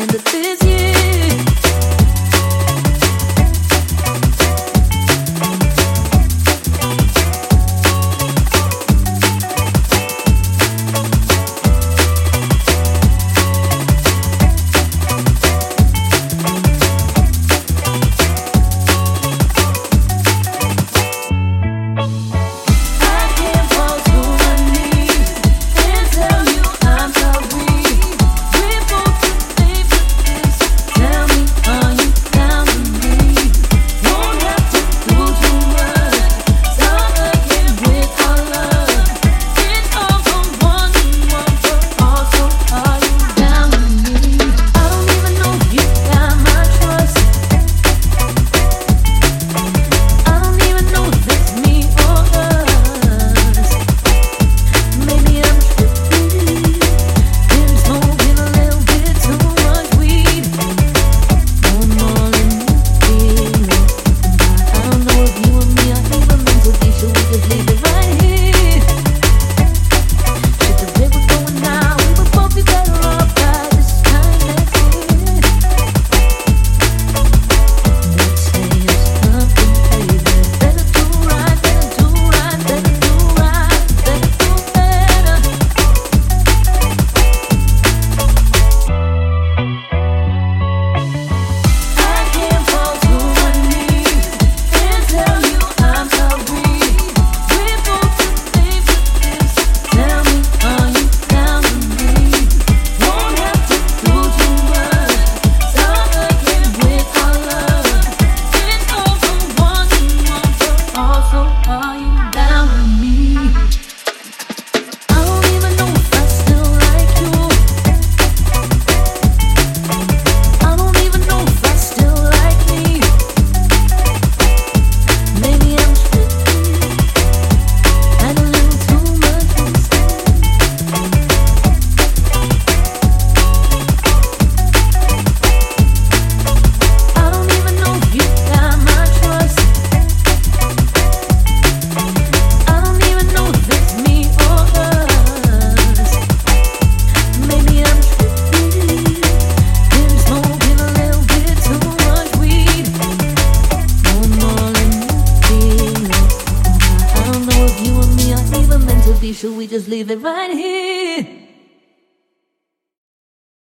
end of this year. Should we just leave it right here?